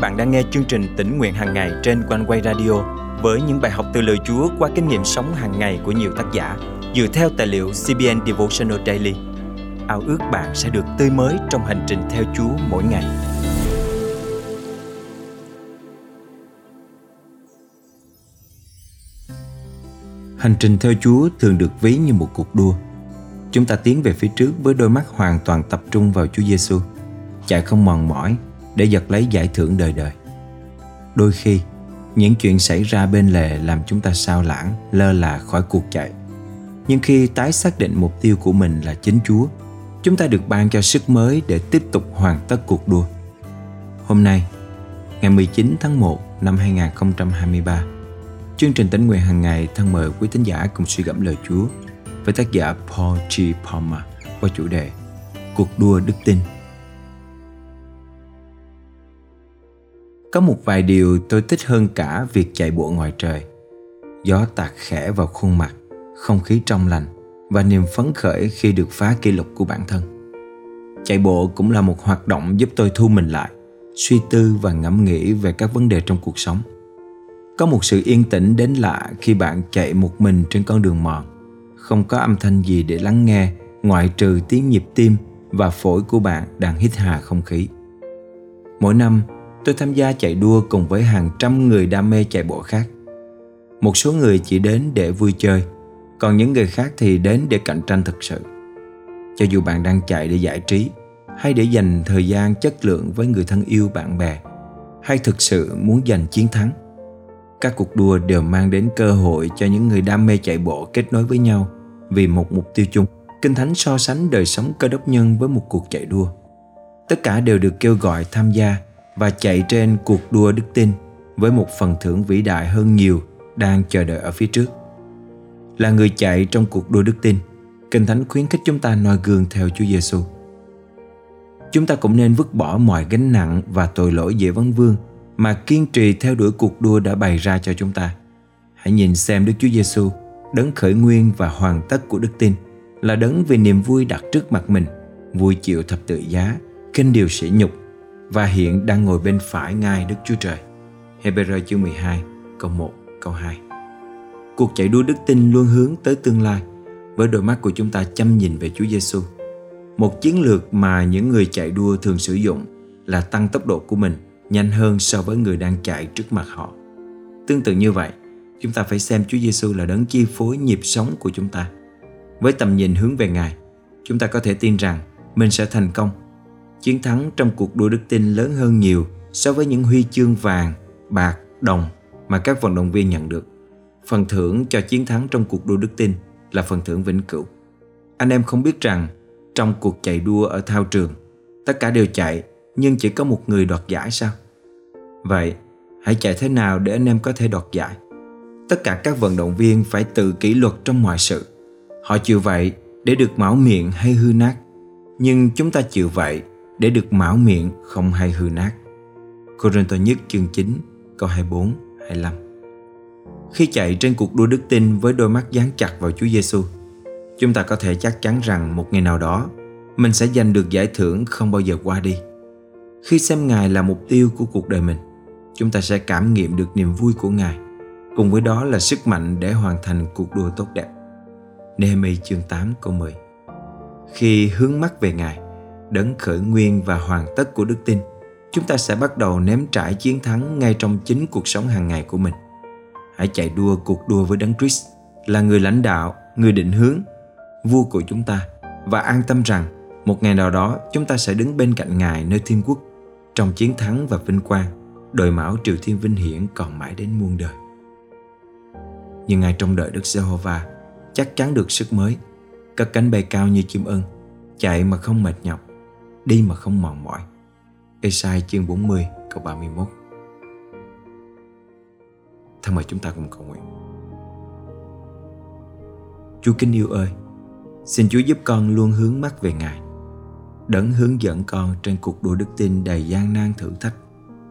bạn đang nghe chương trình tỉnh nguyện hàng ngày trên quanh quay radio với những bài học từ lời Chúa qua kinh nghiệm sống hàng ngày của nhiều tác giả dựa theo tài liệu CBN Devotional Daily. Ao ước bạn sẽ được tươi mới trong hành trình theo Chúa mỗi ngày. Hành trình theo Chúa thường được ví như một cuộc đua. Chúng ta tiến về phía trước với đôi mắt hoàn toàn tập trung vào Chúa Giêsu, chạy không mòn mỏi để giật lấy giải thưởng đời đời. Đôi khi, những chuyện xảy ra bên lề làm chúng ta sao lãng, lơ là khỏi cuộc chạy. Nhưng khi tái xác định mục tiêu của mình là chính Chúa, chúng ta được ban cho sức mới để tiếp tục hoàn tất cuộc đua. Hôm nay, ngày 19 tháng 1 năm 2023, chương trình tính nguyện hàng ngày thân mời quý tín giả cùng suy gẫm lời Chúa với tác giả Paul G. Palmer qua chủ đề Cuộc đua đức tin Có một vài điều tôi thích hơn cả việc chạy bộ ngoài trời. Gió tạt khẽ vào khuôn mặt, không khí trong lành và niềm phấn khởi khi được phá kỷ lục của bản thân. Chạy bộ cũng là một hoạt động giúp tôi thu mình lại, suy tư và ngẫm nghĩ về các vấn đề trong cuộc sống. Có một sự yên tĩnh đến lạ khi bạn chạy một mình trên con đường mòn, không có âm thanh gì để lắng nghe ngoại trừ tiếng nhịp tim và phổi của bạn đang hít hà không khí. Mỗi năm, tôi tham gia chạy đua cùng với hàng trăm người đam mê chạy bộ khác. Một số người chỉ đến để vui chơi, còn những người khác thì đến để cạnh tranh thực sự. Cho dù bạn đang chạy để giải trí hay để dành thời gian chất lượng với người thân yêu bạn bè hay thực sự muốn giành chiến thắng, các cuộc đua đều mang đến cơ hội cho những người đam mê chạy bộ kết nối với nhau vì một mục tiêu chung. Kinh Thánh so sánh đời sống cơ đốc nhân với một cuộc chạy đua. Tất cả đều được kêu gọi tham gia và chạy trên cuộc đua đức tin với một phần thưởng vĩ đại hơn nhiều đang chờ đợi ở phía trước. Là người chạy trong cuộc đua đức tin, Kinh Thánh khuyến khích chúng ta noi gương theo Chúa Giêsu. Chúng ta cũng nên vứt bỏ mọi gánh nặng và tội lỗi dễ vấn vương mà kiên trì theo đuổi cuộc đua đã bày ra cho chúng ta. Hãy nhìn xem Đức Chúa Giêsu, đấng khởi nguyên và hoàn tất của đức tin, là đấng vì niềm vui đặt trước mặt mình, vui chịu thập tự giá, kinh điều sỉ nhục và hiện đang ngồi bên phải ngai Đức Chúa Trời. Hebrew chương 12, câu 1, câu 2. Cuộc chạy đua đức tin luôn hướng tới tương lai với đôi mắt của chúng ta chăm nhìn về Chúa Giêsu. Một chiến lược mà những người chạy đua thường sử dụng là tăng tốc độ của mình nhanh hơn so với người đang chạy trước mặt họ. Tương tự như vậy, chúng ta phải xem Chúa Giêsu là đấng chi phối nhịp sống của chúng ta. Với tầm nhìn hướng về Ngài, chúng ta có thể tin rằng mình sẽ thành công Chiến thắng trong cuộc đua đức tin lớn hơn nhiều so với những huy chương vàng, bạc, đồng mà các vận động viên nhận được. Phần thưởng cho chiến thắng trong cuộc đua đức tin là phần thưởng vĩnh cửu. Anh em không biết rằng trong cuộc chạy đua ở thao trường, tất cả đều chạy nhưng chỉ có một người đoạt giải sao? Vậy, hãy chạy thế nào để anh em có thể đoạt giải? Tất cả các vận động viên phải tự kỷ luật trong mọi sự. Họ chịu vậy để được mão miệng hay hư nát. Nhưng chúng ta chịu vậy để được mão miệng không hay hư nát. Corinto nhất chương 9 câu 24 25 Khi chạy trên cuộc đua đức tin với đôi mắt dán chặt vào Chúa Giêsu, chúng ta có thể chắc chắn rằng một ngày nào đó mình sẽ giành được giải thưởng không bao giờ qua đi. Khi xem Ngài là mục tiêu của cuộc đời mình, chúng ta sẽ cảm nghiệm được niềm vui của Ngài. Cùng với đó là sức mạnh để hoàn thành cuộc đua tốt đẹp. Nehemi chương 8 câu 10 Khi hướng mắt về Ngài, đấng khởi nguyên và hoàn tất của đức tin. Chúng ta sẽ bắt đầu nếm trải chiến thắng ngay trong chính cuộc sống hàng ngày của mình. Hãy chạy đua cuộc đua với đấng Christ, là người lãnh đạo, người định hướng, vua của chúng ta. Và an tâm rằng, một ngày nào đó, chúng ta sẽ đứng bên cạnh ngài nơi thiên quốc, trong chiến thắng và vinh quang, đội mão triều thiên vinh hiển còn mãi đến muôn đời. Nhưng ai trong đợi Đức Giê-hô-va chắc chắn được sức mới, cất cánh bay cao như chim ưng, chạy mà không mệt nhọc đi mà không mòn mỏi. Esai chương 40 câu 31 Thân mời chúng ta cùng cầu nguyện. Chúa kính yêu ơi, xin Chúa giúp con luôn hướng mắt về Ngài. Đấng hướng dẫn con trên cuộc đua đức tin đầy gian nan thử thách.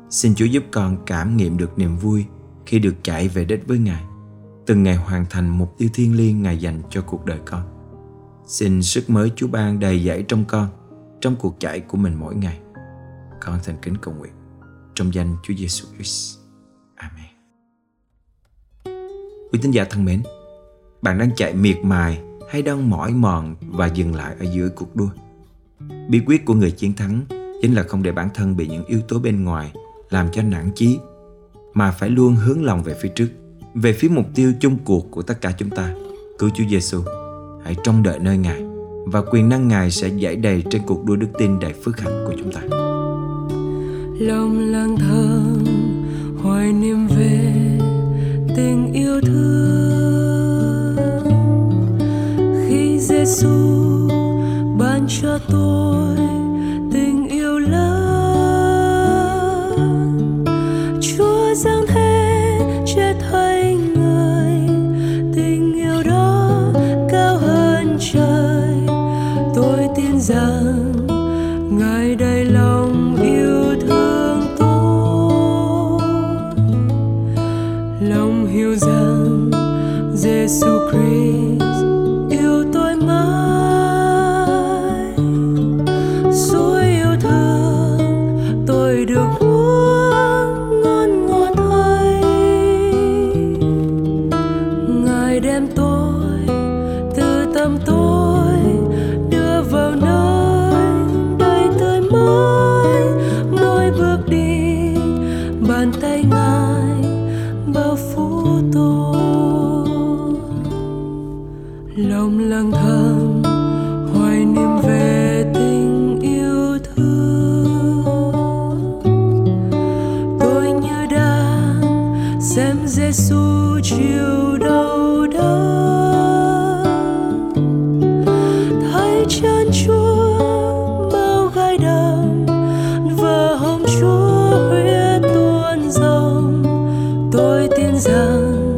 Xin Chúa giúp con cảm nghiệm được niềm vui khi được chạy về đích với Ngài. Từng ngày hoàn thành mục tiêu thiên liêng Ngài dành cho cuộc đời con. Xin sức mới Chúa ban đầy dẫy trong con trong cuộc chạy của mình mỗi ngày. Con thành kính cầu nguyện trong danh Chúa Giêsu Christ. Amen. Quý tín giả thân mến, bạn đang chạy miệt mài hay đang mỏi mòn và dừng lại ở giữa cuộc đua? Bí quyết của người chiến thắng chính là không để bản thân bị những yếu tố bên ngoài làm cho nản chí, mà phải luôn hướng lòng về phía trước, về phía mục tiêu chung cuộc của tất cả chúng ta, cứu Chúa Giêsu. Hãy trông đợi nơi Ngài và quyền năng Ngài sẽ giải đầy trên cuộc đua đức tin đầy phước hạnh của chúng ta. Lòng lang thang, hoài niệm về tình yêu thương khi Giêsu ban cho tôi tình yêu lớn, Chúa giáng thế xem Giêsu chịu đau đớn thấy chân Chúa bao gai đắng và hồng Chúa huyết tuôn dòng tôi tin rằng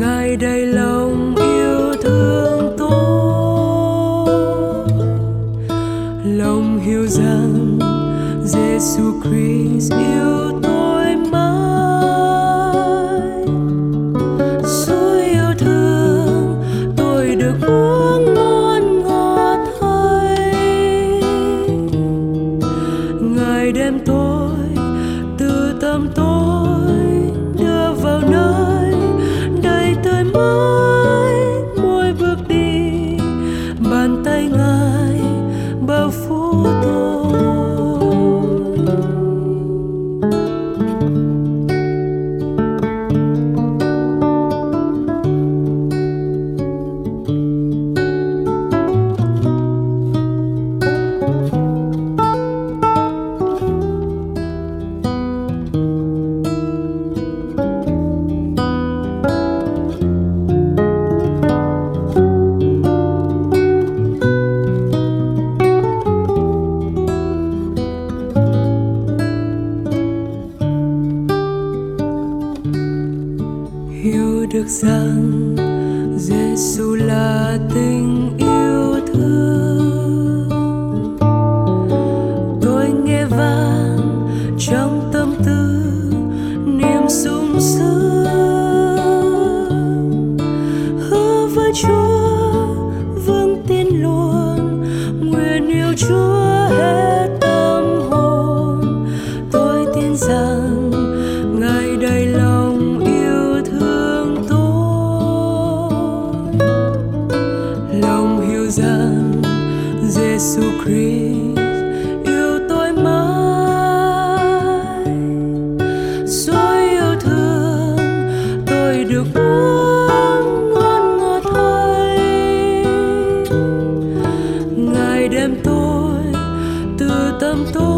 ngài đầy lòng yêu thương tôi. Lòng hiểu rằng Giêsu Christ yêu tôi từ tâm tôi. Hiểu rằng Giêsu Christ, yêu tôi mãi. Rồi yêu thương, tôi được uống ngon ngọt thay ngài đem tôi từ tâm tôi